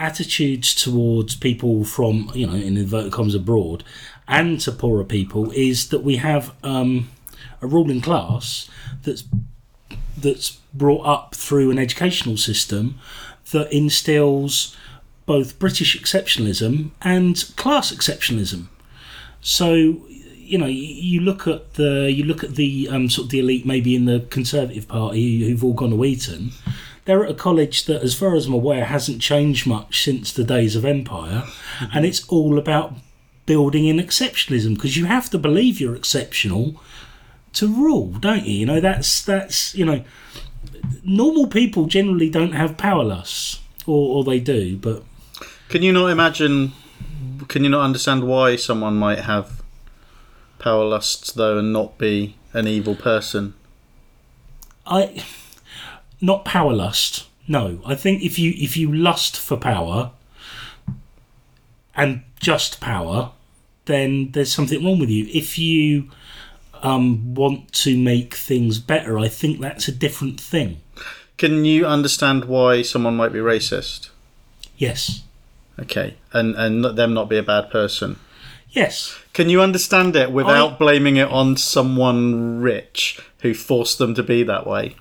attitudes towards people from you know in inverted commas abroad and to poorer people is that we have um, a ruling class that's that's brought up through an educational system that instills both British exceptionalism and class exceptionalism. So, you know, you, look at the you look at the um, sort of the elite, maybe in the Conservative Party, who've all gone to Eton. They're at a college that, as far as I'm aware, hasn't changed much since the days of empire, and it's all about building in exceptionalism because you have to believe you're exceptional to rule, don't you? You know, that's that's you know, normal people generally don't have power lusts, or, or they do, but Can you not imagine? Can you not understand why someone might have power lusts though and not be an evil person? I not power lust. No, I think if you if you lust for power and just power, then there's something wrong with you. If you um, want to make things better, I think that's a different thing. Can you understand why someone might be racist? Yes, Okay, and and them not be a bad person. yes. Can you understand it without I- blaming it on someone rich who forced them to be that way?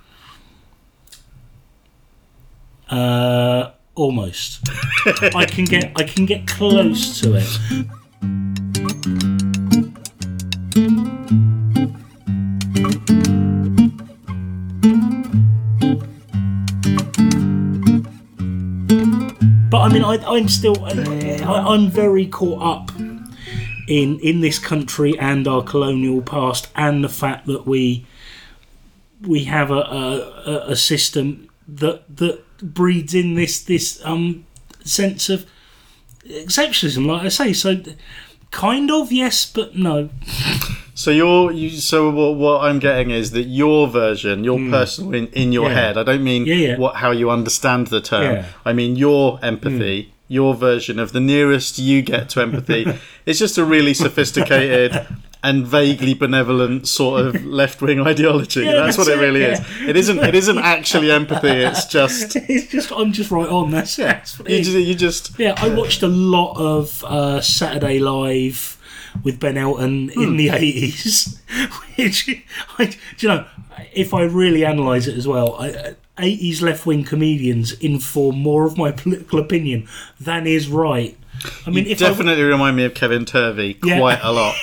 Uh, almost. I can get I can get close to it. But I mean, I, I'm still I, I'm very caught up in in this country and our colonial past, and the fact that we we have a, a, a system that that breeds in this this um sense of exceptionalism, like I say. So, kind of yes, but no. So you're you. So what, what I'm getting is that your version, your personal in, in your. Yeah. head. I don't mean Yeah, yeah. what how you understand the term. I mean your empathy. Your version of the nearest you get to empathy. it's just a really sophisticated and vaguely benevolent sort of left wing ideology. Yeah, that's, what it really is. It isn't. It isn't actually empathy. It's just It's just I'm just right on. That's, that's what it you just, you just Yeah, I watched a lot of uh, Saturday Live with Ben Elton in the eighties. Which, I, do you know, if I really analyse it as well, I, eighties left wing comedians inform more of my political opinion than is right. I mean, if I, definitely remind me of Kevin Turvey Yeah. quite a lot.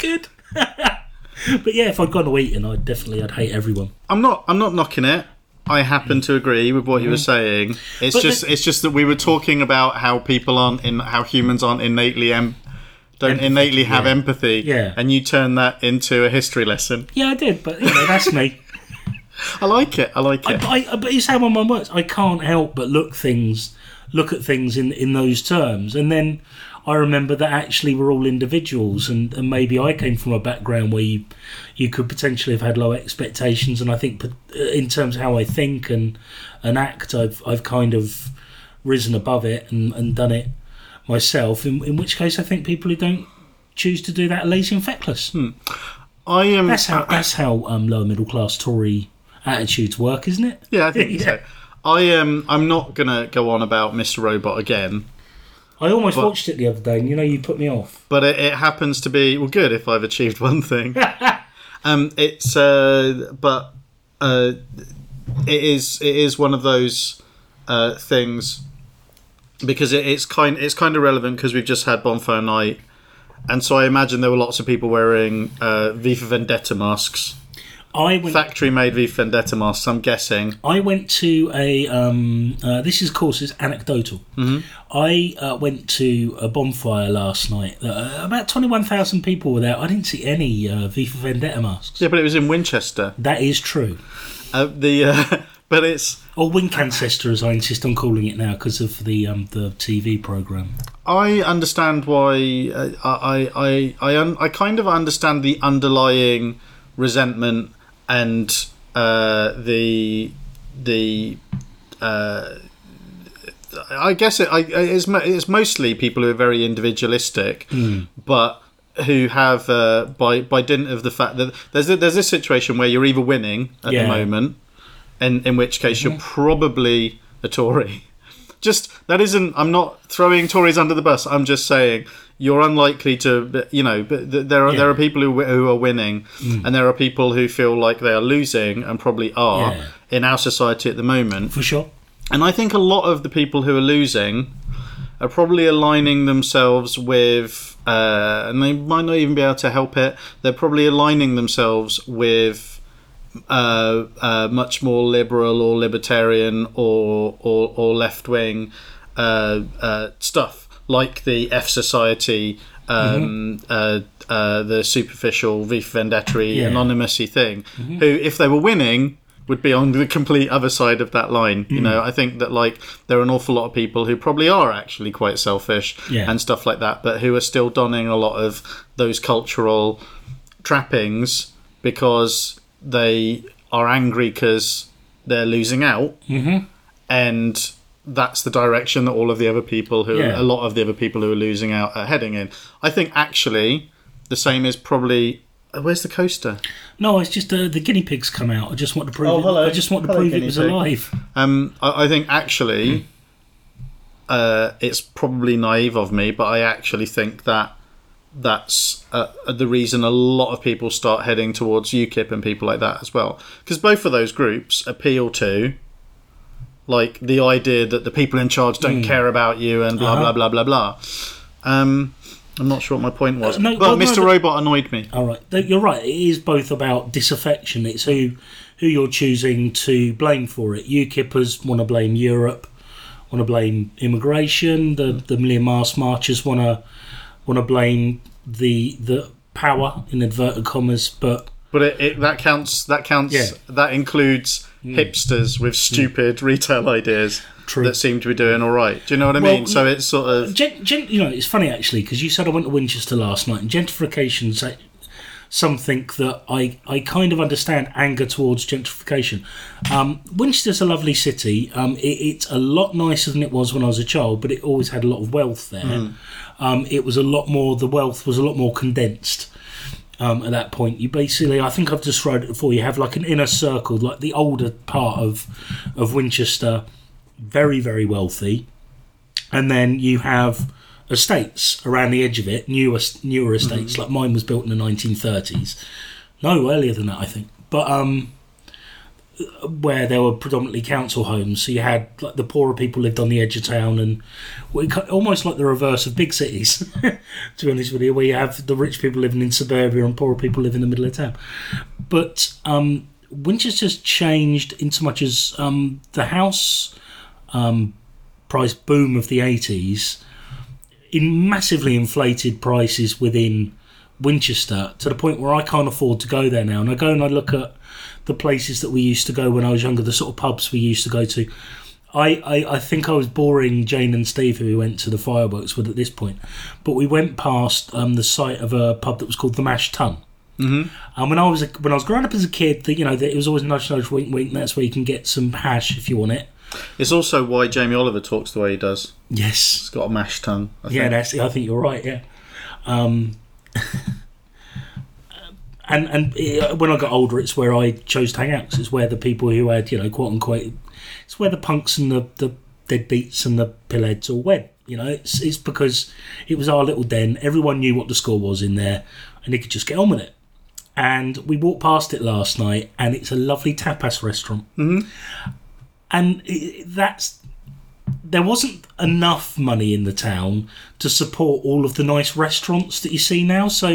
Good. but yeah, if I'd gone to Eton, I'd definitely I'd hate everyone. I'm not. I'm not knocking it. I happen to agree with what you were mm. saying. It's But just. the- it's just that we were talking about how people aren't in how humans aren't innately em- don't Empathy, innately have yeah. empathy. Yeah. And you turn that into a history lesson. Yeah, I did, but you know that's me. I like it. I like it. But, I, but it's how my mind works. I can't help but look things, look at things in in those terms, and then I remember that actually we're all individuals, and, and maybe I came from a background where you you could potentially have had low expectations, and I think uh, in terms of how I think and and act, I've I've kind of risen above it and, and done it myself. In, in which case, I think people who don't choose to do that are lazy and feckless. Hmm. I am. That's how that's how um, lower middle class Tory attitudes work, isn't it? yeah, I think so. I am. I'm not gonna go on about Mr. Robot again, I almost But- watched it the other day, and you know, you put me off. but it, it happens to be well. Good if I've achieved one thing. um, it's uh, but uh, it is it is one of those uh, things because it, it's kind it's kind of relevant because we've just had bonfire night, and so I imagine there were lots of people wearing uh, V for Vendetta masks, I went. factory made V Vendetta masks. I'm guessing. I went to a. Um, uh, this is, of course, is anecdotal. Mm-hmm. I uh, went to a bonfire last night. Uh, about twenty-one thousand people were there. I didn't see any uh, V for Vendetta masks. Yeah, but it was in Winchester. That is true. Uh, the uh, but it's Or Wincancester, as I insist on calling it now, because of the um, the TV program. I understand why uh, I I I un, I kind of understand the underlying resentment and uh, the the uh, I guess it I, it's it's mostly people who are very individualistic, but who have uh, by by dint of the fact that there's a, there's this situation where you're either winning at Yeah. the moment, and in which case you're probably a Tory just that isn't. I'm not throwing Tories under the bus. I'm just saying you're unlikely to. You know, but there are Yeah. there are people who who are winning, and there are people who feel like they are losing, and probably are Yeah. in our society at the moment. For sure. And I think a lot of the people who are losing are probably aligning themselves with, uh, and they might not even be able to help it. They're probably aligning themselves with uh, uh, much more liberal or libertarian or or, or left wing uh, uh, stuff like the F Society. Um, uh, uh, the superficial V for Vendetta Yeah. anonymous thing, who, if they were winning, would be on the complete other side of that line. Mm. You know, I think that like there are an awful lot of people who probably are actually quite selfish Yeah. and stuff like that, but who are still donning a lot of those cultural trappings because they are angry because they're losing out, Mhm. and that's the direction that all of the other people who Yeah. a lot of the other people who are losing out are heading in. I think actually the same is probably. Where's the coaster? No, it's just uh, the guinea pigs come out. I just want to prove. Oh, it, hello. I just want to Hello, prove it was pig. alive. Um, I, I think actually, uh, it's probably naive of me, but I actually think that that's uh, the reason a lot of people start heading towards UKIP and people like that as well, because both of those groups appeal to. Like the idea that the people in charge don't care about you and blah Uh-huh. blah blah blah blah. Um, I'm not sure what my point was, Uh, no, but well, Mr. the- Robot annoyed me. All right, you're right. It is both about disaffection. It's who who you're choosing to blame for it. UKIPers want to blame Europe, want to blame immigration. The the Million Mask marchers want to want to blame the the power in inverted commas, but But it, it that counts. That counts. Yeah. That includes hipsters with stupid retail ideas True. that seem to be doing all right. Do you know what I Well, mean? So it's sort of Gen, gen, you know, it's funny actually because you said I went to Winchester last night, and gentrification's something that I I kind of understand anger towards gentrification. Um, Winchester's a lovely city. Um, it, it's a lot nicer than it was when I was a child, but it always had a lot of wealth there. Um, it was a lot more. The wealth was a lot more condensed. Um, at that point, you basically, I think I've described it before. You have like an inner circle, like the older part of of Winchester, very very wealthy, and then you have estates around the edge of it, newer newer estates. Like mine was built in the 1930s, no earlier than that, I think. But um, where there were predominantly council homes, so you had like the poorer people lived on the edge of town, and almost like the reverse of big cities. to be honest with you, where you have the rich people living in suburbia and poorer people live in the middle of town. But um, Winchester's changed in so much as um, the house um, price boom of the 80s in massively inflated prices within Winchester to the point where I can't afford to go there now. And I go and I look at the places that we used to go when I was younger, the sort of pubs we used to go to. I, I, I think I was boring Jane and Steve, who we went to the fireworks with at this point. But we went past um, the site of a pub that was called the Mash Tun. Mm-hmm. And when I was a, when I was growing up as a kid, that you know, that it was always nudge, nudge, wink, wink. That's where you can get some hash if you want it. it's also why Jamie Oliver talks the way he does. Yes, He's got a mashed tongue. I Yeah, think. that's. I think you're right. Yeah, um, and and uh, when I got older, it's where I chose to hang out 'cause it's where the people who had you know quote unquote, it's where the punks and the the deadbeats and the pillheads all went. You know, it's it's because it was our little den. Everyone knew what the score was in there, and they could just get on with it. And we walked past it last night, and it's a lovely tapas restaurant. Mm-hmm. And it, that's there wasn't enough money in the town to support all of the nice restaurants that you see now. So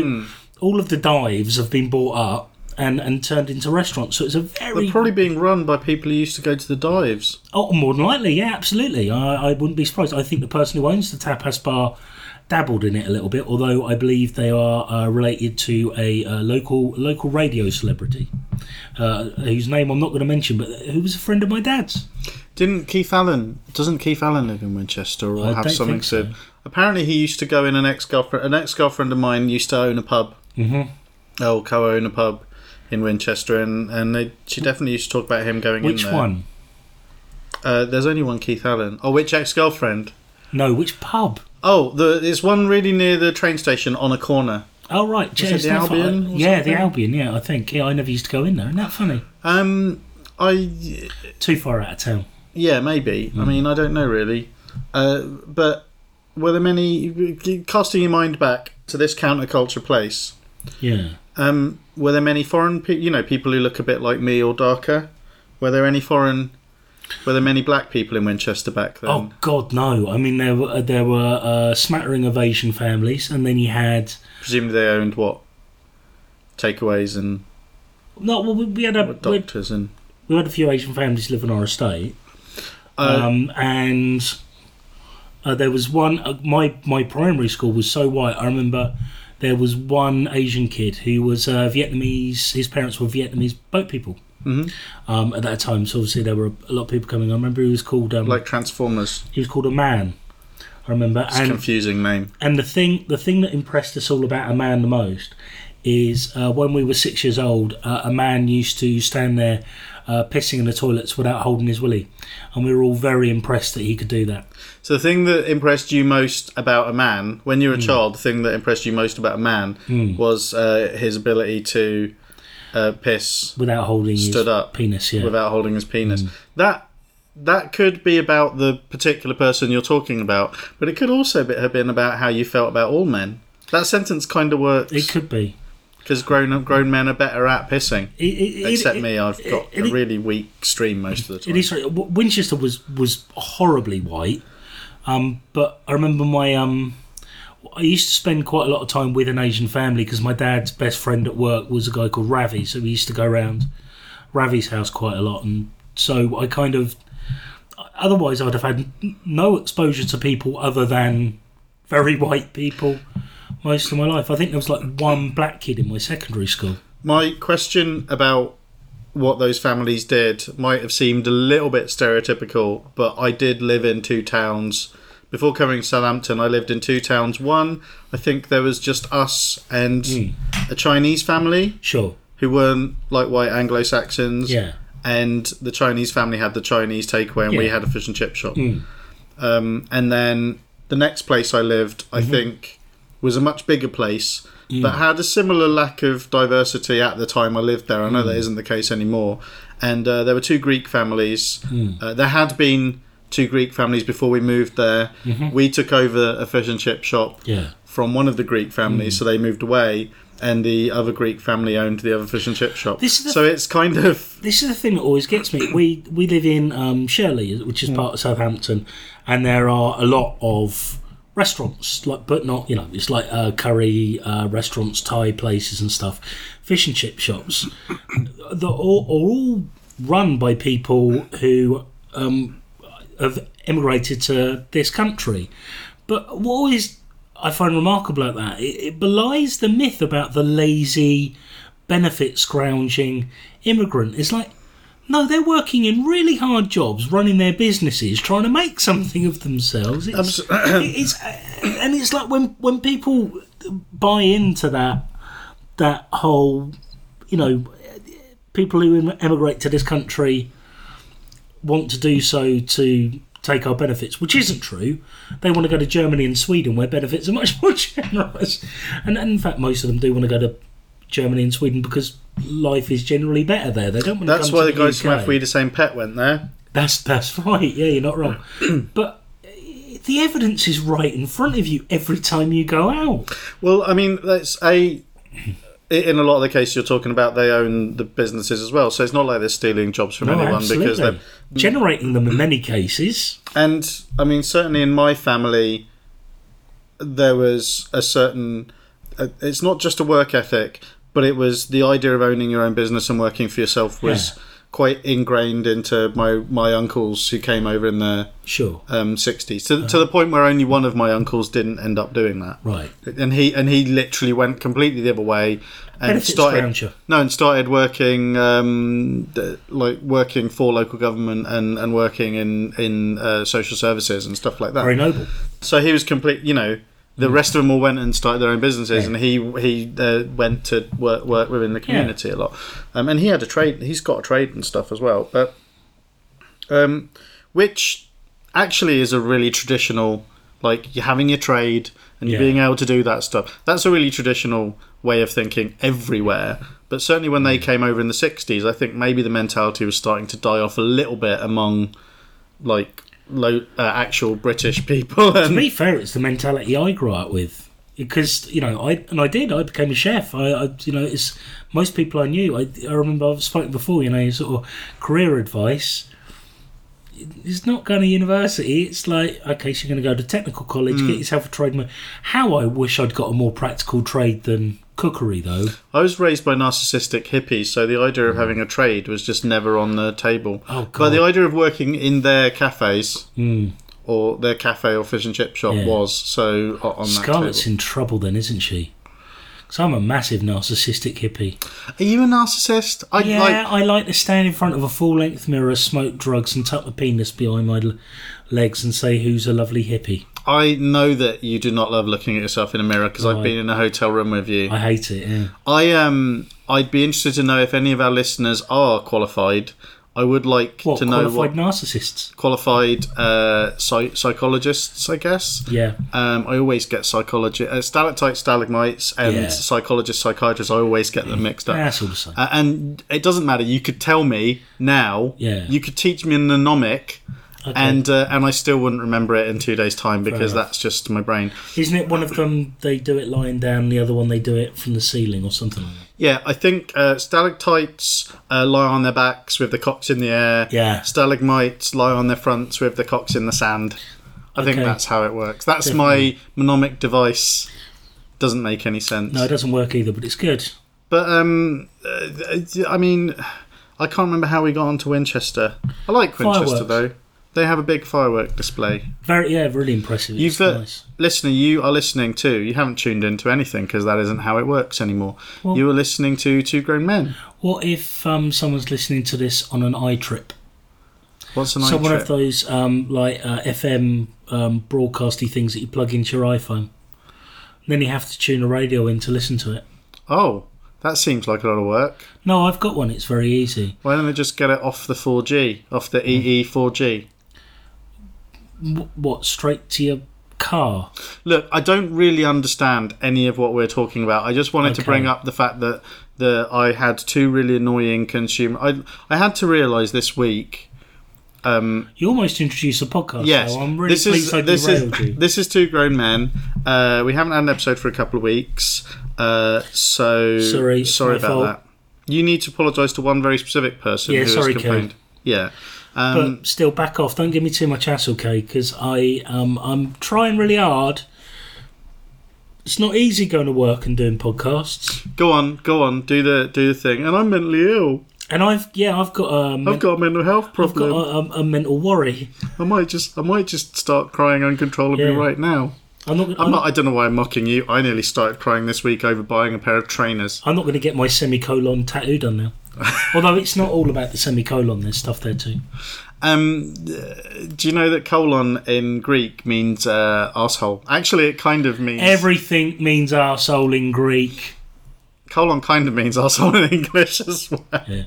all of the dives have been bought up and, and turned into restaurants. So it's a very They're probably being run by people who used to go to the dives. oh more than likely, yeah, absolutely. I, I wouldn't be surprised. I think the person who owns the tapas bar dabbled in it a little bit, although I believe they are uh, related to a uh, local local radio celebrity uh, whose name I'm not going to mention, but who was a friend of my dad's. Didn't Keith Allen? Doesn't Keith Allen live in Winchester or I have something so. to? Apparently, he used to go in an ex girlfriend. An ex girlfriend of mine used to own a pub. Mm-hmm. Oh, co-own a pub in Winchester, and and they, she definitely used to talk about him going Which in there. one? Uh, there's only one Keith Allen. Oh, which ex girlfriend? No, which pub? Oh, the there's one really near the train station on a corner. Oh right, it the Albion or Yeah, the something? Albion. Yeah, I think. Yeah, I never used to go in there. Isn't that funny? Um, I Too far out of town. yeah maybe. I mean I don't know really. Uh, but were there many casting your mind back to this counterculture place? Yeah. Um, were there many foreign, pe- you know, people who look a bit like me or darker? Were there any foreign? Were there many black people in Winchester back then? Oh God, no! I mean, there were there were a smattering of Asian families, and then you had Presumably they owned what? Takeaways and no. Well, we, we had a doctors and. we had a few Asian families live on our estate, Uh, um, and uh, there was one. Uh, my my primary school was so white. I remember there was one Asian kid who was uh, Vietnamese. His parents were Vietnamese boat people. Mhm. Um, at that time, so obviously there were a lot of people coming. I remember he was called um, like Transformers. he was called a man. I remember, It's and confusing name. and the thing the thing that impressed us all about a man the most is uh, when we were six years old, uh, a man used to stand there uh, pissing in the toilets without holding his willy, and we were all very impressed that he could do that. So the thing that impressed you most about a man when you were a Hmm. child, the thing that impressed you most about a man was uh, his ability to uh, piss Without holding Stood his up penis, yeah. without holding his penis. Hmm. That that could be about the particular person you're talking about, but it could also have been about how you felt about all men. That sentence kind of works it could be. Because grown grown men are better at pissing. It, it, Except it, me, I've got a really weak stream most of the time. It is. right. Winchester was was horribly white, um, but I remember my um, I used to spend quite a lot of time with an Asian family because my dad's best friend at work was a guy called Ravi, so we used to go around Ravi's house quite a lot, and so I kind of. Otherwise, I'd have had no exposure to people other than very white people most of my life. I think there was like one black kid in my secondary school. My question about what those families did might have seemed a little bit stereotypical, but I did live in two towns. Before coming to Southampton, I lived in two towns. One, I think there was just us and Hmm. a Chinese family Sure. who weren't like white Anglo Saxons. Yeah. And the Chinese family had the Chinese takeaway, and we had a fish and chip shop. Mm. Um, and then the next place I lived, I Mm-hmm. think, was a much bigger place, Mm. but had a similar lack of diversity at the time I lived there. I know Mm. that isn't the case anymore. And uh, there were two Greek families. Mm. Uh, there had been two Greek families before we moved there. Mm-hmm. We took over a fish and chip shop Yeah. from one of the Greek Mm. families, so they moved away. And the other Greek family owned the other fish and chip shop. This is the- so it's kind of this is the thing that always gets me. We we live in um, Shirley, which is part of Southampton, and there are a lot of restaurants, like but not you know it's like uh, curry uh, restaurants, Thai places and stuff, fish and chip shops. All, are all run by people who um, have immigrated to this country. But what always I find remarkable about that, it, it belies the myth about the lazy, benefit scrounging immigrant. It's like, no, they're working in really hard jobs, running their businesses, trying to make something of themselves. It's, it's and it's like when when people buy into that that whole, you know, people who emigrate to this country want to do so to take our benefits, which isn't true. They want to go to Germany and Sweden where benefits are much more generous. And, and in fact, most of them do want to go to Germany and Sweden because life is generally better there. They don't want that's why to the guys from UK. We the Same Pet went there. That's that's right. Yeah, you're not wrong. but the evidence is right in front of you every time you go out. Well, I mean, that's a. In a lot of the cases you're talking about, they own the businesses as well, so it's not like they're stealing jobs from No, anyone absolutely. because they're. generating them in many cases. And I mean, certainly in my family, there was a certain. uh, It's not just a work ethic, but it was the idea of owning your own business and working for yourself was Yeah. quite ingrained into my my uncles who came over in the Sure. um, 60s to, to the point where only one of my uncles didn't end up doing that. Right. and he and he literally went completely the other way and Benefit started no and started working um, like working for local government and and working in in uh, social services and stuff like that. Very noble. So he was complete. You know, the rest of them all went and started their own businesses, Yeah. and he he uh, went to work work within the community a lot. Um, and he had a trade. He's got a trade and stuff as well, but um, which actually is a really traditional. Like you're having your trade and you're Yeah. being able to do that stuff. That's a really traditional way of thinking everywhere. But certainly when Mm. they came over in the '60s, I think maybe the mentality was starting to die off a little bit among like lo- uh, actual British people. To be fair, it's the mentality I grew up with. Because you know, I and I did. I became a chef. I, I you know, it's most people I knew. I, I remember I've spoken before. You know, sort of career advice. It's not going to university. It's like okay, so you're going to go to technical college, Hmm. get yourself a trade. How I wish I'd got a more practical trade than cookery, though. I was raised by narcissistic hippies, so the idea of having a trade was just never on the table. Mm. Oh, But the idea of working in their cafes Mm. or their cafe or fish and chip shop Yeah. was so o- on that Scarlett's in trouble then, isn't she? Because I'm a massive narcissistic hippie. Are you a narcissist? I Yeah, like. I like to stand in front of a full length mirror, smoke drugs, and tuck the penis behind my l- legs and say, Who's a lovely hippie? I know that you do not love looking at yourself in a mirror because I've been in a hotel room with you. I hate it, yeah. I um, I'd be interested to know if any of our listeners are qualified. I would like What, to know qualified what narcissists? qualified uh, psy- psychologists, I guess. Yeah. Um, I always get psychology, uh, stalactites, stalagmites, and Yeah. psychologists, psychiatrists. I always get them mixed up. That's all the same. Uh, and it doesn't matter. You could tell me now. Yeah. You could teach me a mnemonic, Okay. and uh, and I still wouldn't remember it in two days' time because that's just my brain. Isn't it one of them they do it lying down, the other one they do it from the ceiling or something like that? Yeah, I think uh, stalactites uh, lie on their backs with the cocks in the air. Yeah. Stalagmites lie on their fronts with the cocks in the sand. I think Okay. that's how it works. That's my mnemonic device. Doesn't make any sense. No, it doesn't work either, but it's good. But um, uh, I mean, I can't remember how we got onto Winchester. I like Winchester Fireworks. though. They have a big firework display. Very, yeah, really impressive. You've It's uh, nice. listener, you are listening too. You haven't tuned into anything because that isn't how it works anymore. Well- you are listening to two grown men. What if um, someone's listening to this on an iTrip? What's an So one iTrip? of those um, like uh, FM um, broadcasty things that you plug into your iPhone. Then you have to tune a radio in to listen to it. Oh, that seems like a lot of work. No, I've got one. It's very easy. Why don't they just get it off the 4G, off the E EE 4G? W- what straight to your car? Look, I don't really understand any of what we're talking about. I just wanted to bring up the fact that the I had two really annoying consumer. I I had to realise this week. Um, You almost introduced a podcast. yes, so I'm really this pleased is I this is you. this is two grown men. Uh, we haven't had an episode for a couple of weeks, uh, so Sorry, sorry about fault. that. You need to apologise to one very specific person Yeah, who sorry, has complained. Yeah. Um, but still, back off. Don't give me too much hassle, okay? Because I um I'm trying really hard. It's not easy going to work and doing podcasts. go on, go on, do the do the thing. And I'm mentally ill. And I've yeah, I've got a men- I've got a mental health problem. I've got a, a, a mental worry. I might just I might just start crying uncontrollably Yeah. right now. I'm not. I'm I'm, not I don't know why I'm mocking you. I nearly started crying this week over buying a pair of trainers. I'm not going to get my semicolon tattoo done now. Although it's not all about the semicolon. There's stuff there too. Um do you know that colon in Greek means uh asshole? Actually it kind of means Everything means asshole in Greek. colon kind of means asshole in English as well. Yeah.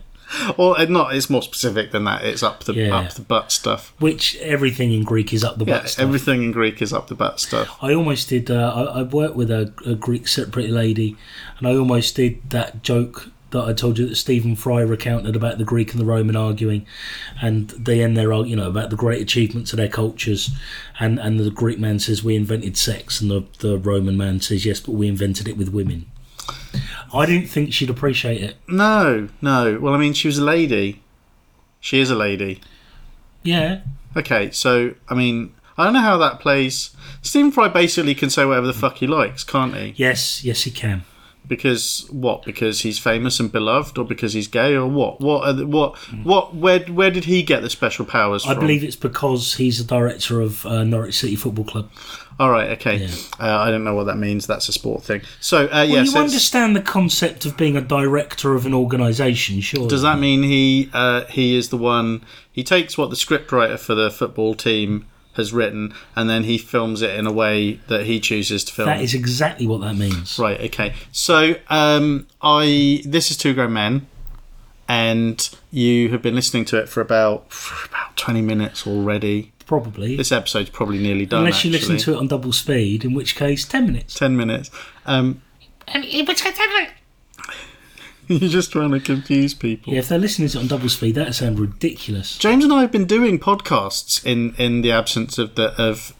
Or uh, not it's more specific than that. It's up the Yeah. up the butt stuff. Which everything in Greek is up the Yeah, butt stuff. everything in Greek is up the butt stuff. I almost did. Uh, I, I worked with a, a Greek separate lady, and I almost did that joke that I told you that Stephen Fry recounted about the Greek and the Roman arguing, and they end their you know about the great achievements of their cultures, and and the Greek man says we invented sex, and the the Roman man says yes, but we invented it with women. I didn't think she'd appreciate it. No, no. Well I mean she was a lady. She is a lady. Yeah, Okay, so I mean, I don't know how that plays. Stephen Fry basically can say whatever the fuck he likes, can't he? yes, yes, he can. Because what? Because he's famous and beloved, or because he's gay, or what? What? Are the, what? What? Where? Where did he get the special powers I from? believe it's because he's a director of uh, Norwich City Football Club. All right, okay. Yeah. Uh, I don't know what that means. That's a sport thing. So, uh, Well, yeah. you so understand the concept of being a director of an organisation, sure. does that mean he uh, he is the one? He takes what the scriptwriter for the football team has written, and then he films it in a way that he chooses to film. That is exactly what that means. Right. Okay. So, um, I this is two grown men, and you have been listening to it for about for about twenty minutes already. Probably. This episode's probably nearly done. Unless you actually. listen to it on double speed, in which case, 10 minutes. ten minutes. Um, You're just trying to confuse people. Yeah, if they're listening to it on double speed, that sounds ridiculous. James and I have been doing podcasts in in the absence of the of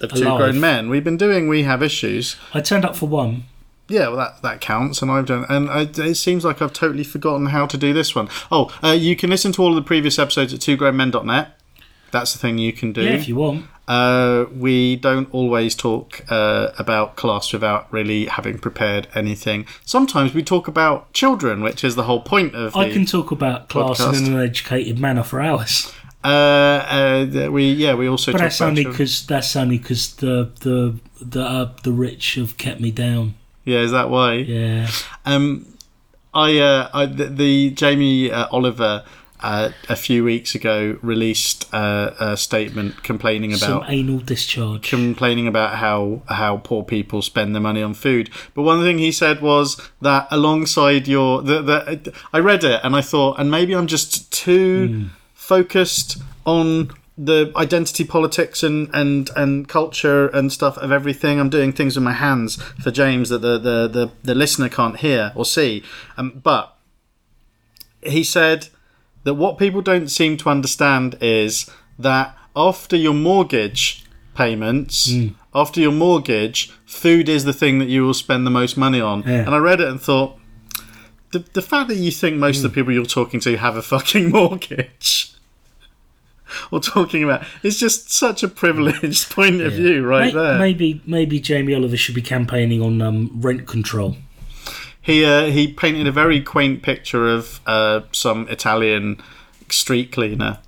of two grown men. We've been doing we have issues. I turned up for one. Yeah, well that that counts, and I've done. And I, it seems like I've totally forgotten how to do this one. Oh, uh, you can listen to all of the previous episodes at twogrownmen.net. That's the thing you can do. Yeah, if you want. Uh, we don't always talk uh, about class without really having prepared anything. Sometimes we talk about children, which is the whole point of. I can talk about class podcast. in an educated manner for hours. uh, uh, we yeah we also But talk that's about only because that's only because the the the uh, the rich have kept me down. yeah is that why Yeah, um I uh I, the, the Jamie uh, Oliver uh, a few weeks ago released uh, a statement complaining about some anal discharge. complaining about how how poor people spend their money on food. But one thing he said was that alongside your the, the I read it and I thought, and maybe I'm just too focused on the identity politics and, and, and culture and stuff of everything. I'm doing things with my hands for James that the, the, the, the listener can't hear or see. Um, but he said that what people don't seem to understand is that after your mortgage payments, after your mortgage, food is the thing that you will spend the most money on. Yeah. And I read it and thought, the, the fact that you think most of the people you're talking to have a fucking mortgage or talking about it's just such a privileged point of view right May- there. Maybe maybe Jamie Oliver should be campaigning on um, rent control. He uh, he painted a very quaint picture of uh, some Italian street cleaner.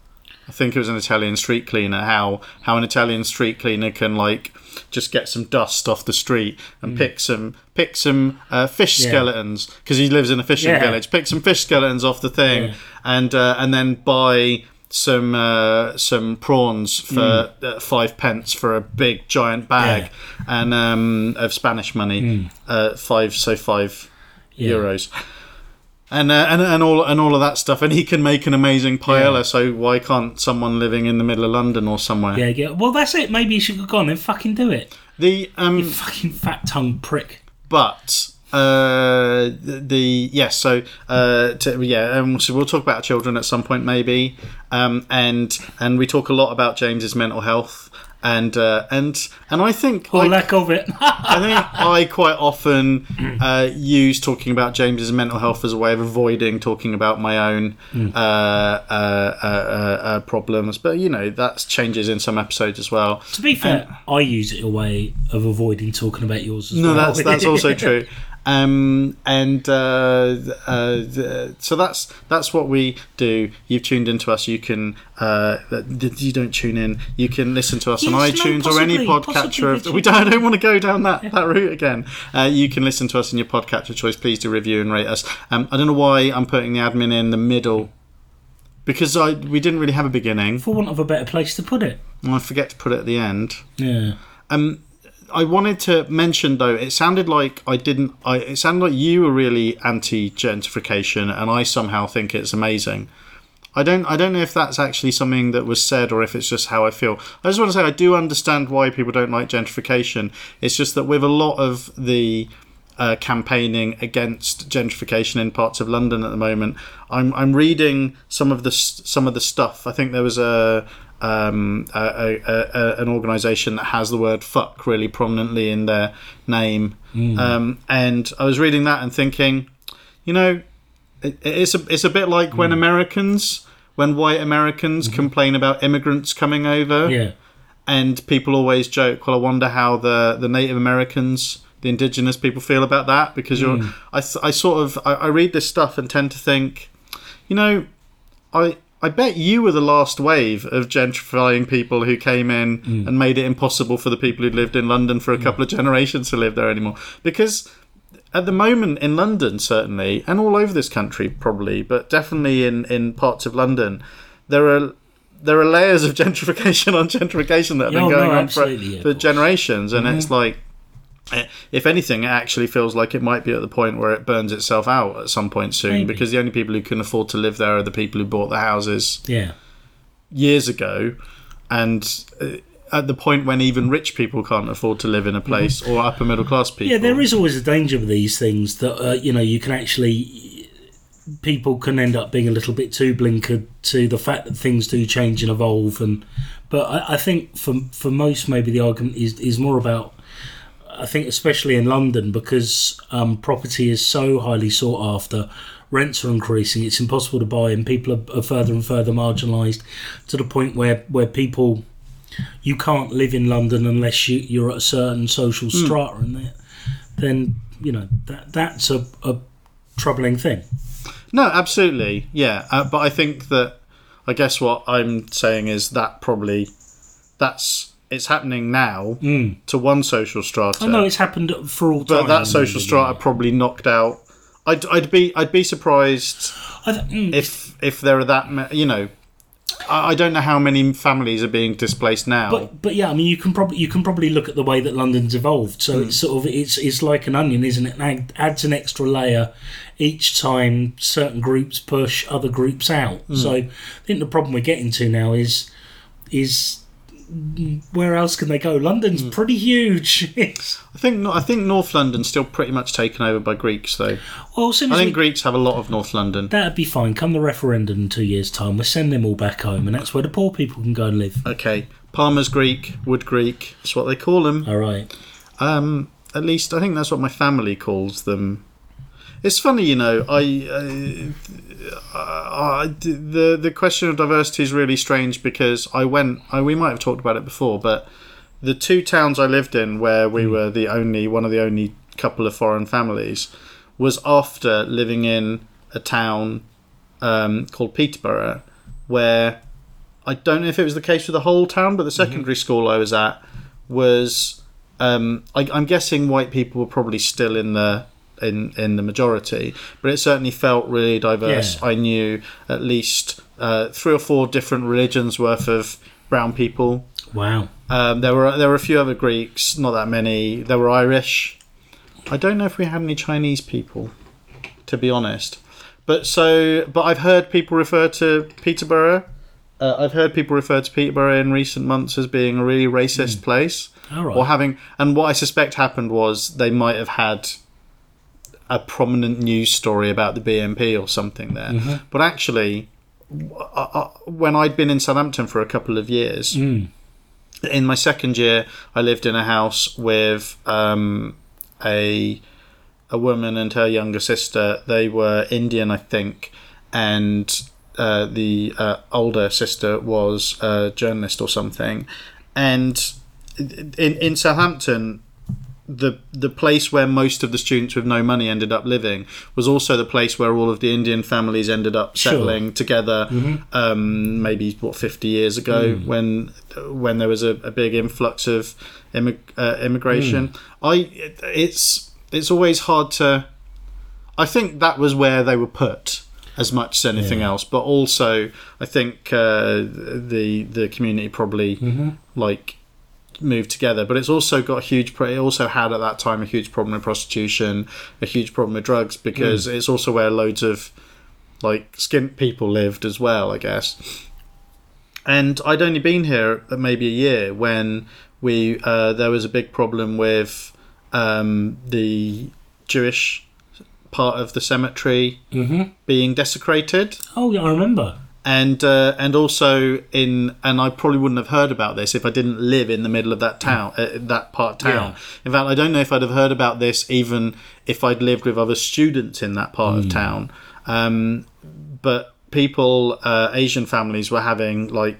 I think it was an Italian street cleaner. How how an Italian street cleaner can like just get some dust off the street and pick some pick some uh, fish Mm. Yeah. skeletons because he lives in a fishing Yeah. village. Pick some fish skeletons off the thing Yeah. and uh, and then buy some uh, some prawns for Mm. uh, five pence for a big giant bag and um, of Spanish money. Uh, five so five Mm. Yeah. euros. And, uh, and and all and all of that stuff, and he can make an amazing paella. Yeah. So why can't someone living in the middle of London or somewhere? Yeah, yeah. Well, that's it. Maybe you should have gone and fucking do it. The um, Fucking fat tongue prick. but uh, the, the yes, so uh, to, yeah, um, so we'll talk about children at some point maybe, um, and and we talk a lot about James's mental health, and uh, and and I think Or I- lack of it. I think I quite often uh, use talking about James's mental health as a way of avoiding talking about my own uh, uh, uh, uh, uh, problems. But you know that changes in some episodes as well. to be fair, I use it a way of avoiding talking about yours as No, well. that's that's also true. Um, and uh, uh, so that's that's what we do. You've tuned into us. You can uh, you don't tune in. You can listen to us on Yes, no, iTunes or any podcatcher. Of, we don't, I don't want to go down that, that route again. Uh, you can listen to us in your podcatcher choice. Please do review and rate us. Um, I don't know why I'm putting the admin in the middle because I we didn't really have a beginning. For want of a better place to put it. I forget to put it at the end. Yeah. Um, I wanted to mention though, it sounded like I didn't. I it sounded like you were really anti gentrification, and I somehow think it's amazing. I don't. I don't know if that's actually something that was said or if it's just how I feel. I just want to say I do understand why people don't like gentrification. It's just that with a lot of the uh, campaigning against gentrification in parts of London at the moment, I'm I'm reading some of the some of the stuff. I think there was a um, a, a, a, an organisation that has the word "fuck" really prominently in their name, um, and I was reading that and thinking, you know, it, it's a it's a bit like when Americans, when white Americans complain about immigrants coming over, Yeah. and people always joke, well, I wonder how the the Native Americans, the indigenous people feel about that. Because you're, I, I sort of I, I read this stuff and tend to think, you know, I. I bet you were the last wave of gentrifying people who came in and made it impossible for the people who lived in London for a couple of generations to live there anymore. Because at the moment in London, certainly, and all over this country, probably, but definitely in, in parts of London, there are there are layers of gentrification on gentrification that have Yeah, been oh, going no, on for, yeah, for generations, and it's like. If anything, it actually feels like it might be at the point where it burns itself out at some point soon, Maybe. because the only people who can afford to live there are the people who bought the houses Yeah. years ago, and uh, at the point when even rich people can't afford to live in a place, or upper middle class people. Mm-hmm. Yeah, there is always a danger with these things that uh, you know you can actually people can end up being a little bit too blinkered to the fact that things do change and evolve. And but I, I think for for most, maybe the argument is is more about. I think especially in London because um, property is so highly sought after, rents are increasing. It's impossible to buy, and people are, are further and further marginalised to the point where where people you can't live in London unless you, you're at a certain social strata, and that, then you know that that's a, a troubling thing. No, absolutely, yeah. Uh, but I think that I guess what I'm saying is that probably that's it's happening now mm. to one social strata. I know it's happened for all time. but that social strata probably knocked out. I'd, I'd be I'd be surprised th- mm, if if there are that you know. I, don't know how many families are being displaced now. But but yeah, I mean you can probably you can probably look at the way that London's evolved. So mm. it's sort of it's it's like an onion, isn't it? And adds an extra layer each time certain groups push other groups out. Mm. So I think the problem we're getting to now is is where else can they go? London's pretty huge. I think I think North London's still pretty much taken over by Greeks, though. well, I think we, Greeks have a lot of North London. that'd be fine. Come the referendum in two years' time, we'll send them all back home, and that's where the poor people can go and live. Okay, Palmer's Greek, Wood Greek. That's what they call them. All right. Um, at least I think that's what my family calls them. It's funny, you know. I, uh, uh, the the question of diversity is really strange because I went. I, we might have talked about it before, but the two towns I lived in, where we were the only one of the only couple of foreign families, was after living in a town um, called Peterborough, where I don't know if it was the case for the whole town, but the secondary school I was at was. Um, I, I'm guessing white people were probably still in the in in the majority, but it certainly felt really diverse. Yeah. I knew at least uh, three or four different religions worth of brown people. Wow. Um, there were there were a few other Greeks, not that many. There were Irish. I don't know if we had any Chinese people, to be honest. But so, but I've heard people refer to Peterborough. Uh, I've heard people refer to Peterborough in recent months as being a really racist place, All right. or having. And what I suspect happened was they might have had a prominent news story about the BNP or something there. But actually, I- I- when I'd been in Southampton for a couple of years, in my second year, I lived in a house with um, a a woman and her younger sister. They were Indian, I think, and uh, the uh, older sister was a journalist or something. And in in Southampton, the the place where most of the students with no money ended up living was also the place where all of the Indian families ended up Sure. settling together. Um, maybe what fifty years ago, when when there was a, a big influx of immig- uh, immigration. I it- it's it's always hard to. I think that was where they were put as much as anything Yeah. else, but also I think uh, the the community probably like moved together. But it's also got a huge. It also had at that time a huge problem with prostitution, a huge problem with drugs because it's also where loads of like skint people lived as well. I guess. And I'd only been here maybe a year when we uh, there was a big problem with um, the Jewish part of the cemetery Mm-hmm. being desecrated Oh, yeah, I remember. And uh, and also in and I probably wouldn't have heard about this if I didn't live in the middle of that town, uh, that part of town. Yeah. In fact, I don't know if I'd have heard about this even if I'd lived with other students in that part of town. Um, but people, uh, Asian families, were having like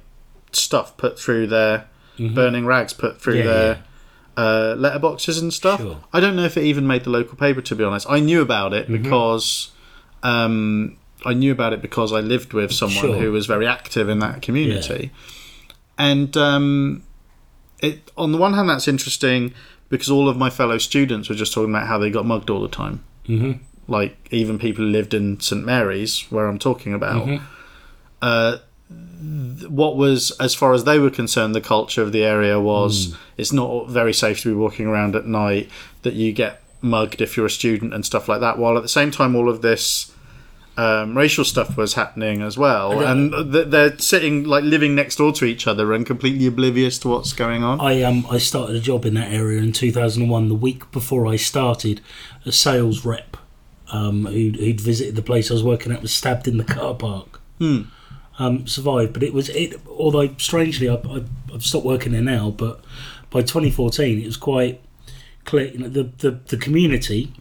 stuff put through their burning rags put through Yeah, their. Uh, letterboxes and stuff. Sure. I don't know if it even made the local paper. To be honest, I knew about it because um, I knew about it because I lived with someone Sure. who was very active in that community. And um, it, on the one hand, that's interesting because all of my fellow students were just talking about how they got mugged all the time. Mhm. Like even people who lived in St Mary's, where I'm talking about. Uh, th- what was, as far as they were concerned, the culture of the area was it's not very safe to be walking around at night. That you get mugged if you're a student and stuff like that. While at the same time, all of this um, racial stuff was happening as well, and th- they're sitting like living next door to each other and completely oblivious to what's going on. I um I started a job in that area in 2001. The week before I started, a sales rep um, who'd, who'd visited the place I was working at was stabbed in the car park. Um, survived, but it was it. Although strangely, I, I, I've stopped working there now. But by 2014, it was quite clear. You know, the, the the community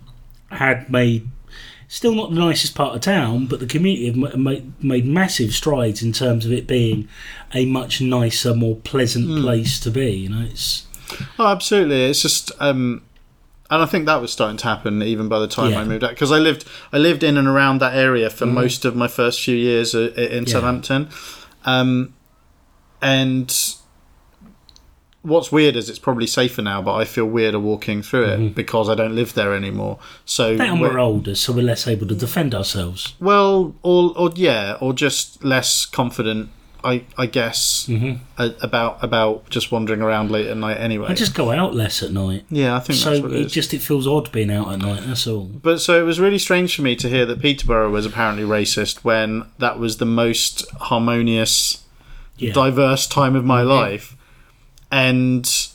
had made still not the nicest part of town, but the community have ma- made, made massive strides in terms of it being a much nicer, more pleasant place to be. You know, it's Oh, absolutely. It's just, um, and I think that was starting to happen even by the time Yeah. I moved out because I lived, I lived in and around that area for most of my first few years uh, in Yeah. Southampton, um, and what's weird is it's probably safer now, but I feel weirder walking through it because I don't live there anymore. So and we're- we're older, so we're less able to defend ourselves. well, or or yeah, or just less confident. I I guess Mm-hmm. a- about about just wandering around late at night anyway. I just go out less at night, yeah, I think that's so what it, just it feels odd being out at night. That's all. But so it was really strange for me to hear that Peterborough was apparently racist when that was the most harmonious, Yeah, diverse time of my life, and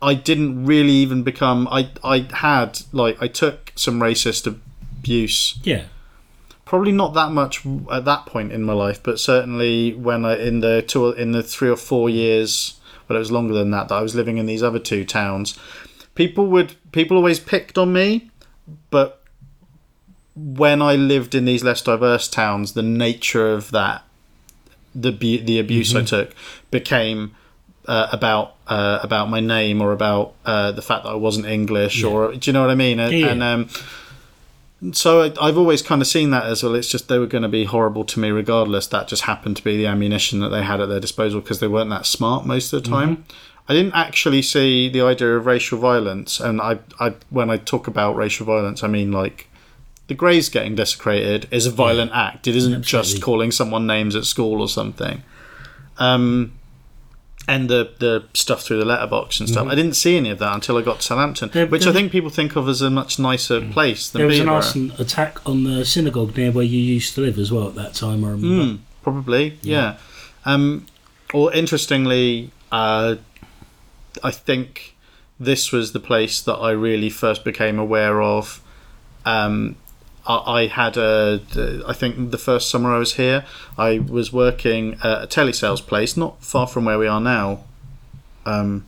I didn't really even become. I I had like I took some racist abuse. yeah, Probably not that much at that point in my life, but certainly when I in the two in the three or four years, well, it was longer than that that I was living in these other two towns. People would people always picked on me, but when I lived in these less diverse towns, the nature of that, the the abuse I mm-hmm. took, became uh, about uh, about my name or about uh, the fact that I wasn't English, or do you know what I mean? And, Yeah, yeah. and um, so I, I've always kind of seen that as well. It's just they were going to be horrible to me regardless. That just happened to be the ammunition that they had at their disposal because they weren't that smart most of the time. I didn't actually see the idea of racial violence, and I, I when I talk about racial violence, I mean like the Greys getting desecrated is a violent act. It isn't just calling someone names at school or something. Um, and the the stuff through the letterbox and stuff. I didn't see any of that until I got to Southampton, Mm-hmm. There- which I think people think of as a much nicer place than there was an arson attack on the synagogue near where you used to live as well at that time. I remember. Mm, probably, yeah. Um, or interestingly, uh, I think this was the place that I really first became aware of. Um, I, had a, I think the first summer I was here, I was working at a telesales place, not far from where we are now. Um,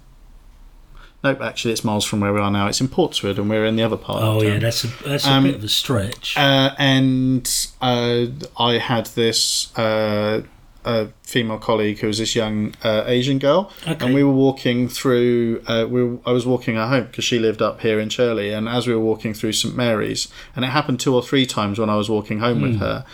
nope, actually, it's miles from where we are now. It's in Portswood, and we're in the other part. of Oh yeah, that's a that's a Um, bit of a stretch. Uh, and uh, I had this uh, a female colleague who was this young uh, Asian girl, Okay. and we were walking through. Uh, we were, I was walking her home because she lived up here in Shirley, and as we were walking through St Mary's, and it happened two or three times when I was walking home Hmm. with her.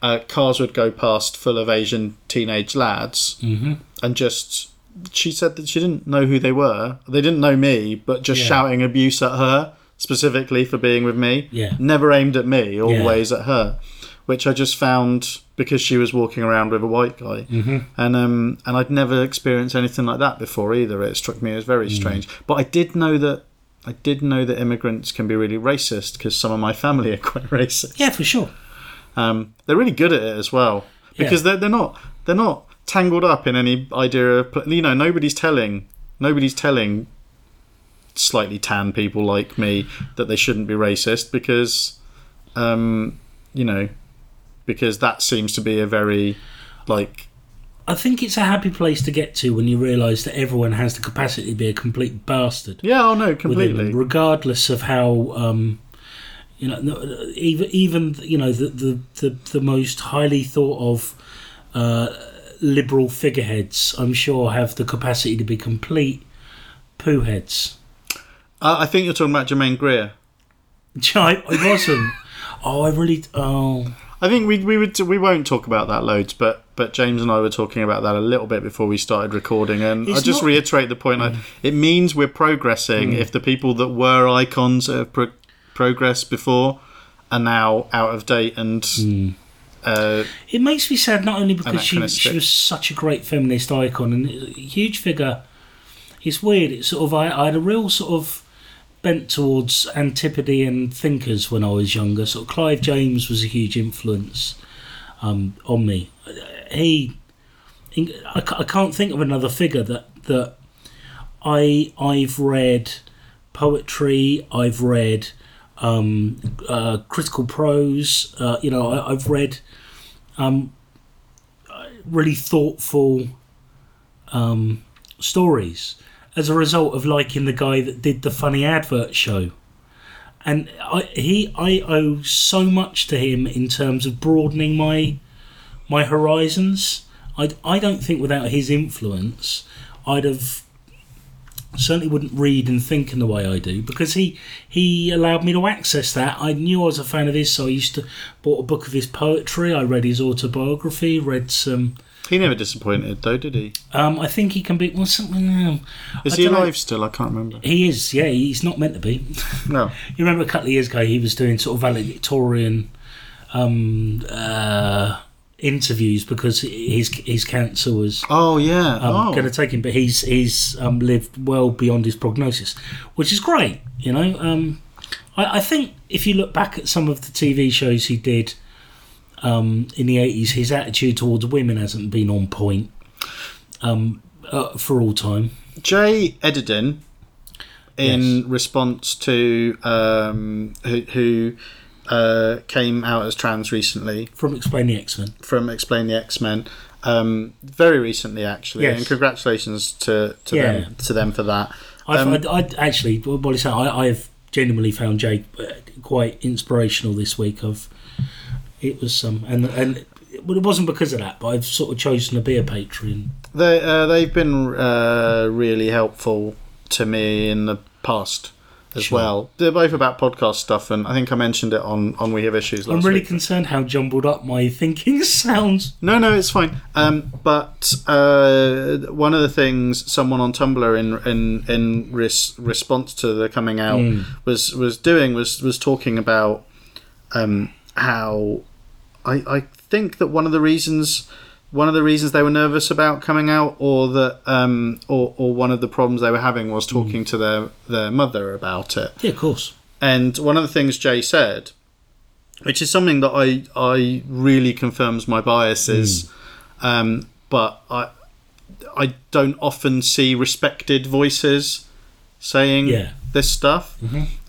Uh, cars would go past full of Asian teenage lads, hmm and just she said that she didn't know who they were. They didn't know me, but just Yeah. shouting abuse at her specifically for being with me. Yeah. Never aimed at me, Yeah. always at her, which I just found because she was walking around with a white guy, hmm and um and I'd never experienced anything like that before either. It struck me as very Mm. strange, but I did know that. I did know that immigrants can be really racist because some of my family are quite racist. Yeah, for sure. Um, they're really good at it as well because Yeah. they're they're not they're not tangled up in any idea of you know nobody's telling nobody's telling slightly tan people like me that they shouldn't be racist because um, you know because that seems to be a very like I think it's a happy place to get to when you realise that everyone has the capacity to be a complete bastard. yeah oh no completely them, regardless of how um, you know even even you know the the the, the most highly thought of uh, liberal figureheads I'm sure have the capacity to be complete poo heads. uh, I think you're talking about Germaine Greer I, I wasn't. oh, I really. Oh, I think we we would we won't talk about that loads, but but James and I were talking about that a little bit before we started recording, and I just not- reiterate the point. I, it means we're progressing hmm. if the people that were icons have pro- progressed before are now out of date and. Hmm. Uh, it makes me sad not only because she she was such a great feminist icon and a huge figure. It's weird. It's sort of I, I had a real sort of bent towards Antipodean thinkers when I was younger. Of Clive James was a huge influence um, on me. He, I, I can't think of another figure that that I I've read poetry. I've read um, uh, critical prose. Uh, you know, I, I've read um, really thoughtful um, stories as a result of liking the guy that did the funny advert show. And I, he, I owe so much to him in terms of broadening my my horizons. I, I don't think without his influence, I'd have certainly wouldn't read and think in the way I do because he he allowed me to access that. I knew I was a fan of his, so I used to bought a book of his poetry. I read his autobiography, read some. He never disappointed, though, did he? Um, I think he can be well something. Um, Is I he don't know. alive still? I can't remember. He is, yeah. He's not meant to be. No. you remember a couple of years ago, he was doing sort of valedictorian um, uh, interviews because his his cancer was Oh yeah. um, oh. going to take him, but he's he's um, lived well beyond his prognosis, which is great. You know, um, I, I think if you look back at some of the TV shows he did um, in the eighties, his attitude towards women hasn't been on point um, uh, for all time. Jay Edidin, in Yes. response to um, who, who uh, came out as trans recently From Explain the X Men. from Explain the X Men, um, very recently actually, Yes. and congratulations to to Yeah. them to them for that. I've, Um, I'd, I'd actually, what I I've genuinely found Jake uh, quite inspirational this week. Of it was um, and and well, it wasn't because of that, but I've sort of chosen to be a Patreon. They uh, they've been uh, really helpful to me in the past as Sure. well. They're both about podcast stuff, and I think I mentioned it on on We Have Issues last I'm really week. concerned how jumbled up my thinking sounds. No, no, it's fine. Um, but uh, one of the things someone on Tumblr in in in res- response to the coming out Mm. was was doing was was talking about um, how I I think that one of the reasons one of the reasons they were nervous about coming out or that um, or or one of the problems they were having was talking to their their mother about it. Yeah, of course. And one of the things Jay said, which is something that I I really confirms my biases, um, but I I don't often see respected voices saying Yeah. this stuff.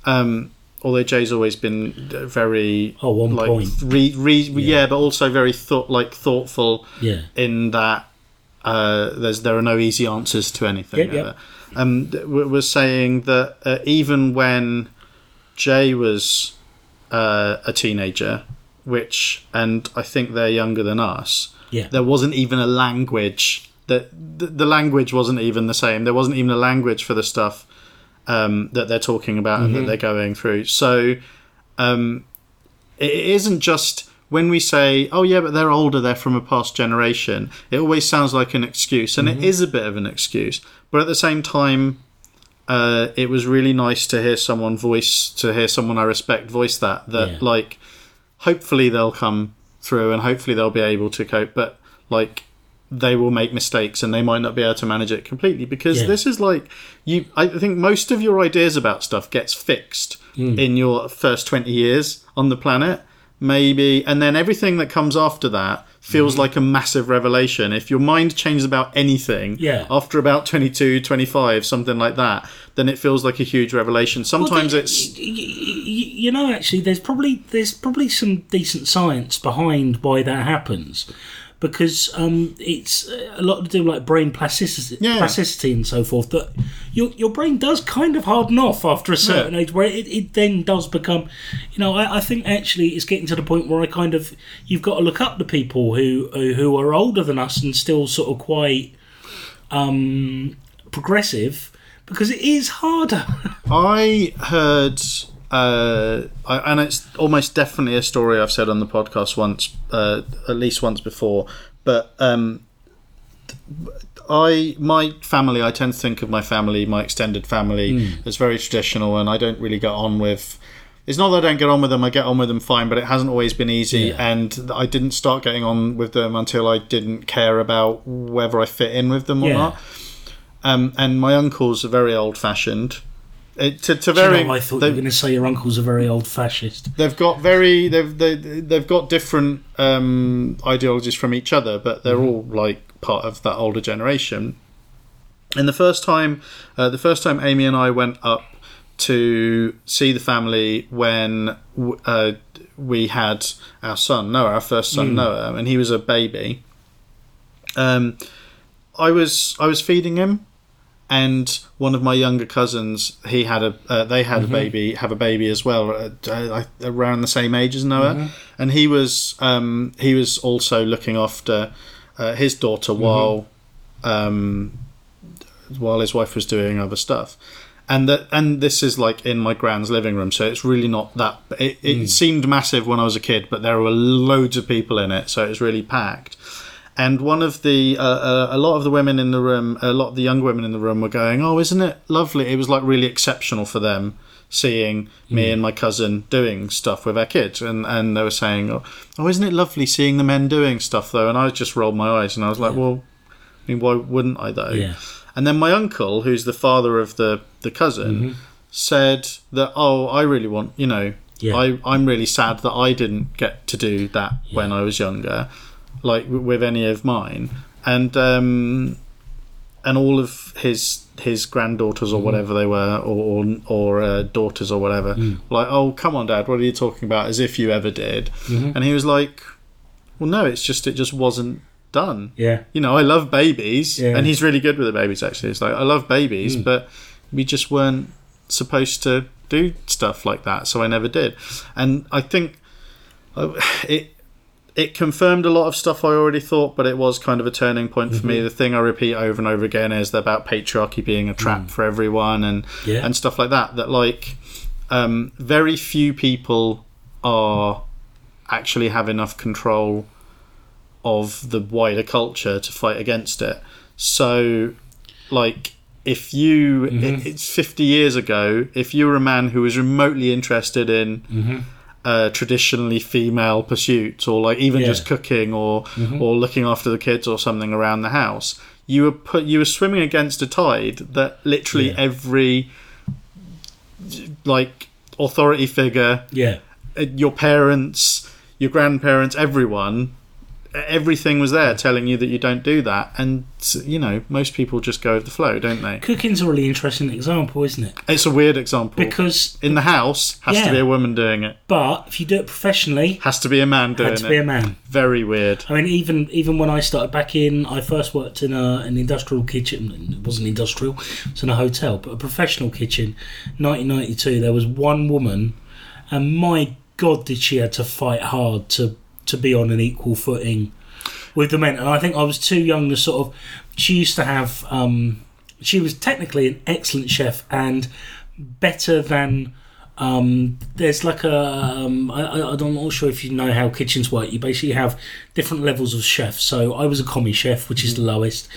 Um, although Jay's always been very Oh, on like point. re, re, yeah. but also very thought like thoughtful Yeah. in that uh, there's there are no easy answers to anything. Yep, yep. Um, th- w- was saying that uh, even when Jay was uh, a teenager, which and I think they're younger than us, Yeah. there wasn't even a language that the, the language wasn't even the same. There wasn't even a language for the stuff um, that they're talking about and that they're going through. So um, it isn't just when we say, "Oh yeah, but they're older, they're from a past generation." It always sounds like an excuse, and it is a bit of an excuse. But at the same time, uh, it was really nice to hear someone voice, to hear someone I respect voice that. That Yeah. like, hopefully they'll come through, and hopefully they'll be able to cope. But like, they will make mistakes, and they might not be able to manage it completely because Yeah. this is like you. I think most of your ideas about stuff gets fixed mm. in your first twenty years on the planet maybe and then everything that comes after that feels mm-hmm. like a massive revelation if your mind changes about anything Yeah. after about 22 25 something like that then it feels like a huge revelation sometimes Well, it's you know actually there's probably there's probably some decent science behind why that happens because um, it's a lot to do with like brain plasticity, Yeah. plasticity and so forth that your your brain does kind of harden off after a certain age where it, it then does become you know I, I think actually it's getting to the point where I kind of you've got to look up to people who who who are older than us and still sort of quite um, progressive because it is harder I heard, uh, I, and it's almost definitely a story I've said on the podcast once, uh, at least once before. But um, I, my family, I tend to think of my family, my extended family, as very traditional, and I don't really get on with. It's not that I don't get on with them; I get on with them fine, but it hasn't always been easy, Yeah. and I didn't start getting on with them until I didn't care about whether I fit in with them or Yeah. not. Um, and my uncles are very old-fashioned. It, to, to Do you very, know, I thought they, you were going to say your uncle's a very old fascist. they've got very they've they, they've got different um, ideologies from each other, but they're all like part of that older generation. And the first time, uh, the first time Amy and I went up to see the family when w- uh, we had our son Noah, our first son Noah, and he was a baby. Um, I was I was feeding him, and one of my younger cousins he had a uh, they had a baby have a baby as well uh, uh, around the same age as Noah, and he was um, he was also looking after uh, his daughter while um, while his wife was doing other stuff. And that, and this is like in my grand's living room, so it's really not that. It, it seemed massive when I was a kid, but there were loads of people in it, so it was really packed. And one of the, uh, uh, a lot of the women in the room, a lot of the young women in the room were going, "Oh, isn't it lovely?" It was like really exceptional for them seeing me and my cousin doing stuff with our kids, and and they were saying, "Oh, oh isn't it lovely seeing the men doing stuff though?" And I just rolled my eyes, and I was like, "Well, I mean, why wouldn't I though?" Yeah. And then my uncle, who's the father of the the cousin, said that, "Oh, I really want, you know, Yeah. I I'm really sad that I didn't get to do that when I was younger, like with any of mine." And um, and all of his his granddaughters or whatever they were, or or, or uh, daughters or whatever, like, "Oh, come on, Dad, what are you talking about? As if you ever did." And he was like, "Well, no, it's just it just wasn't done." Yeah. you know, I love babies, Yeah. and he's really good with the babies. Actually, it's like I love babies, but we just weren't supposed to do stuff like that, so I never did. And I think uh, it it confirmed a lot of stuff I already thought, but it was kind of a turning point for me. Mm-hmm. The thing I repeat over and over again is about patriarchy being a trap mm. for everyone, and Yeah. and stuff like that. That like um, very few people are actually have enough control of the wider culture to fight against it. So, like, if you, it, it's 50 years ago, if you were a man who was remotely interested in mm-hmm. Uh, traditionally female pursuits or like even Yeah. just cooking or or looking after the kids or something around the house, you were put you were swimming against a tide that literally Yeah. every like authority figure Yeah. uh, your parents, your grandparents, everyone, everything was there telling you that you don't do that. And, you know, most people just go with the flow, don't they? Cooking's a really interesting example, isn't it? It's a weird example. Because, in the house, has Yeah. to be a woman doing it, but if you do it professionally, has to be a man doing had to it. be a man. Very weird. I mean, even even when I started back in, I first worked in a, an industrial kitchen. It wasn't industrial; it was in a hotel, but a professional kitchen. 1992, there was one woman, and my God, did she had to fight hard to to be on an equal footing with the men. And I think I was too young to sort of. She used to have. Um, she was technically an excellent chef and better than um, there's like a um, I, I'm not sure if you know how kitchens work. You basically have different levels of chefs. So I was a commis chef, which is the lowest.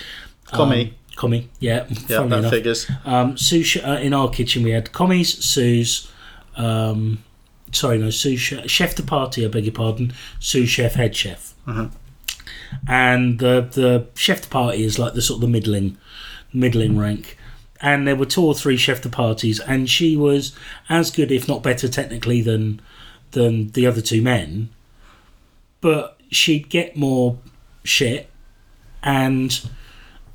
Commis. Um, commis, yeah. Yeah, that enough. figures. Um, sous uh, in our kitchen we had commies, sous, um, sorry no sous chef, chef de partie. I beg your pardon, sous chef, head chef, and the the chef de partie is like the sort of the middling, middling rank. And there were two or three chef de parties, and she was as good, if not better, technically than than the other two men. But she'd get more shit, and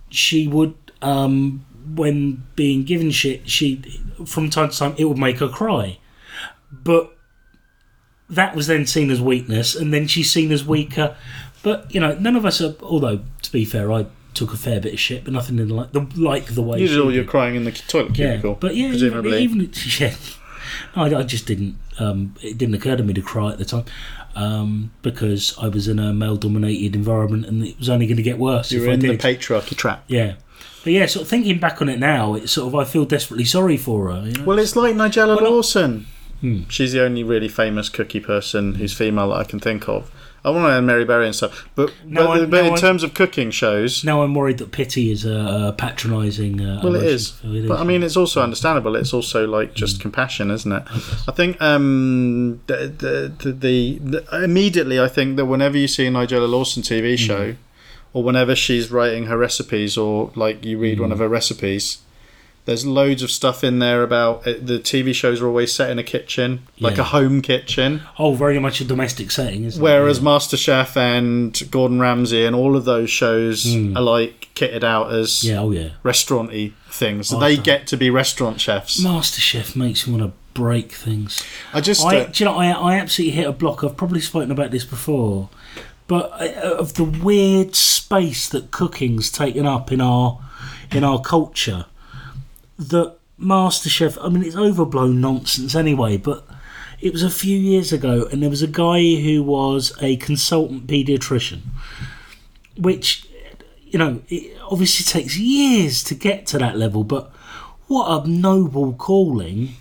she would um, when being given shit she from time to time it would make her cry but that was then seen as weakness and then she's seen as weaker but you know none of us are although to be fair i took a fair bit of shit but nothing in like the like the way You did all your crying in the toilet yeah cubicle. but yeah presumably. even, even yeah I, I just didn't um, it didn't occur to me to cry at the time um, because I was in a male dominated environment and it was only going to get worse you if were I in the patriarchy trap. Yeah. But yeah, sort of thinking back on it now, it's sort of I feel desperately sorry for her. You know? Well, it's like Nigella Well, not- Lawson. Hmm. She's the only really famous cookie person who's female that I can think of. I want to add Mary Berry and stuff, but No, but, I- but no, in I- terms of cooking shows, now I'm worried that pity is a, uh patronising. Uh, well, it. So it But is. I mean, it's also understandable. It's also like just Hmm. compassion, isn't it? I think um, the, the, the, the, immediately, I think that whenever you see a Nigella Lawson Hmm. TV show, or whenever she's writing her recipes, or like you read Hmm. one of her recipes, There's loads of stuff in there about uh, the TV shows are always set in a kitchen, like Yeah. a home kitchen. Oh, very much a domestic setting, isn't Whereas it? MasterChef and Gordon Ramsay and all of those shows are like kitted out as Hmm. Yeah, oh yeah. restaurant-y things. So Oh, they get to be restaurant chefs. MasterChef makes me want to break things. I just I, uh, do you know, I, I absolutely hit a block. I've probably spoken about this before, but uh, of the weird space that cooking's taken up in our in our culture, that MasterChef. I mean, it's overblown nonsense anyway. But it was a few years ago, and there was a guy who was a consultant paediatrician, which you know, it obviously takes years to get to that level, but what a noble calling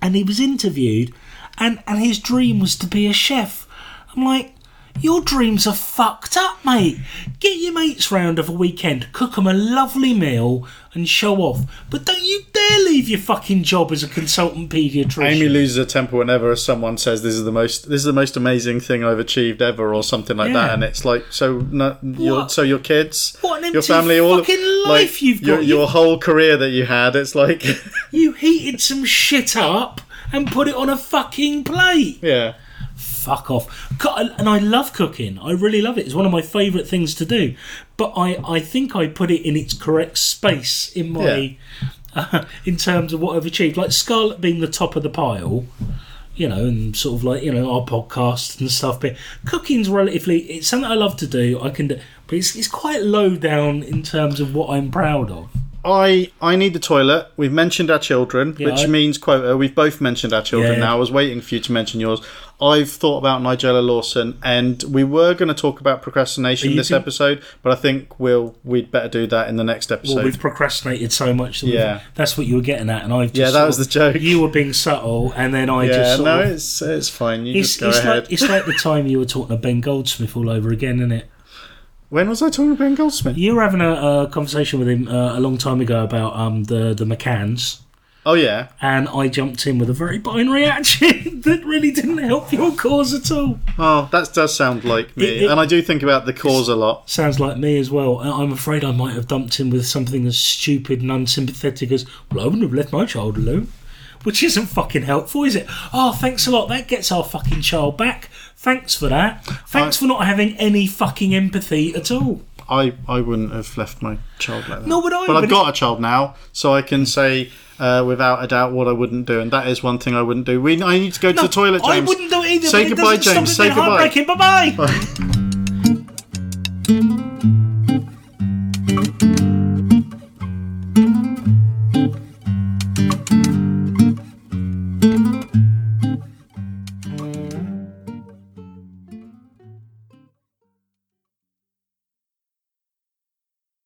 and he was interviewed and and his dream was to be a chef i'm like your dreams are fucked up mate get your mates round of a weekend cook them a lovely meal and show off but don't you dare leave your fucking job as a consultant paediatrician Amy loses her temper whenever someone says this is the most this is the most amazing thing I've achieved ever or something like Yeah. that, and it's like so no, your so your kids, What an your family, all fucking like life you've your, got. your You- whole career that you had. It's like you heated some shit up and put it on a fucking plate yeah, fuck off. And I love cooking. I really love it. It's one of my favourite things to do. But I, I think I put it in its correct space in my, uh, in terms of what I've achieved. Like Scarlet being the top of the pile, you know, and sort of like you know our podcast and stuff. But cooking's relatively it's something I love to do. I can do, but it's it's quite low down in terms of what I'm proud of. I I need the toilet. We've mentioned our children, Yeah, which I- means quota. We've both mentioned our children. Yeah. Now I was waiting for you to mention yours. I've thought about Nigella Lawson, and we were going to talk about procrastination this episode, but I think we'll we'd better do that in the next episode. Well, we've procrastinated so much. That Yeah. that's what you were getting at, and I've just Yeah, that was of- the joke. You were being subtle, and then I yeah, just no, of, it's it's fine. You It's, just go it's ahead. like it's like the time you were talking to Ben Goldsmith all over again, isn't it? when was I talking to Ben Goldsmith? You were having a, a conversation with him uh, a long time ago about um, the the McCanns, Oh yeah, and I jumped in with a very binary action that really didn't help your cause at all. oh that does sound like me, It- it- and I do think about the cause a lot. Sounds like me as well. I'm afraid I might have dumped in with something as stupid and unsympathetic as, "Well, I wouldn't have left my child alone." Which isn't fucking helpful, is it? Oh, thanks a lot. That gets our fucking child back. Thanks for that. Thanks I- for not having any fucking empathy at all. I, I wouldn't have left my child like that. No, but I- but I've got a child now, so I can say uh, without a doubt what I wouldn't do, and that is one thing I wouldn't do. We I need to go to the toilet, James. I wouldn't do it either. Say goodbye, James. Say goodbye. Bye bye.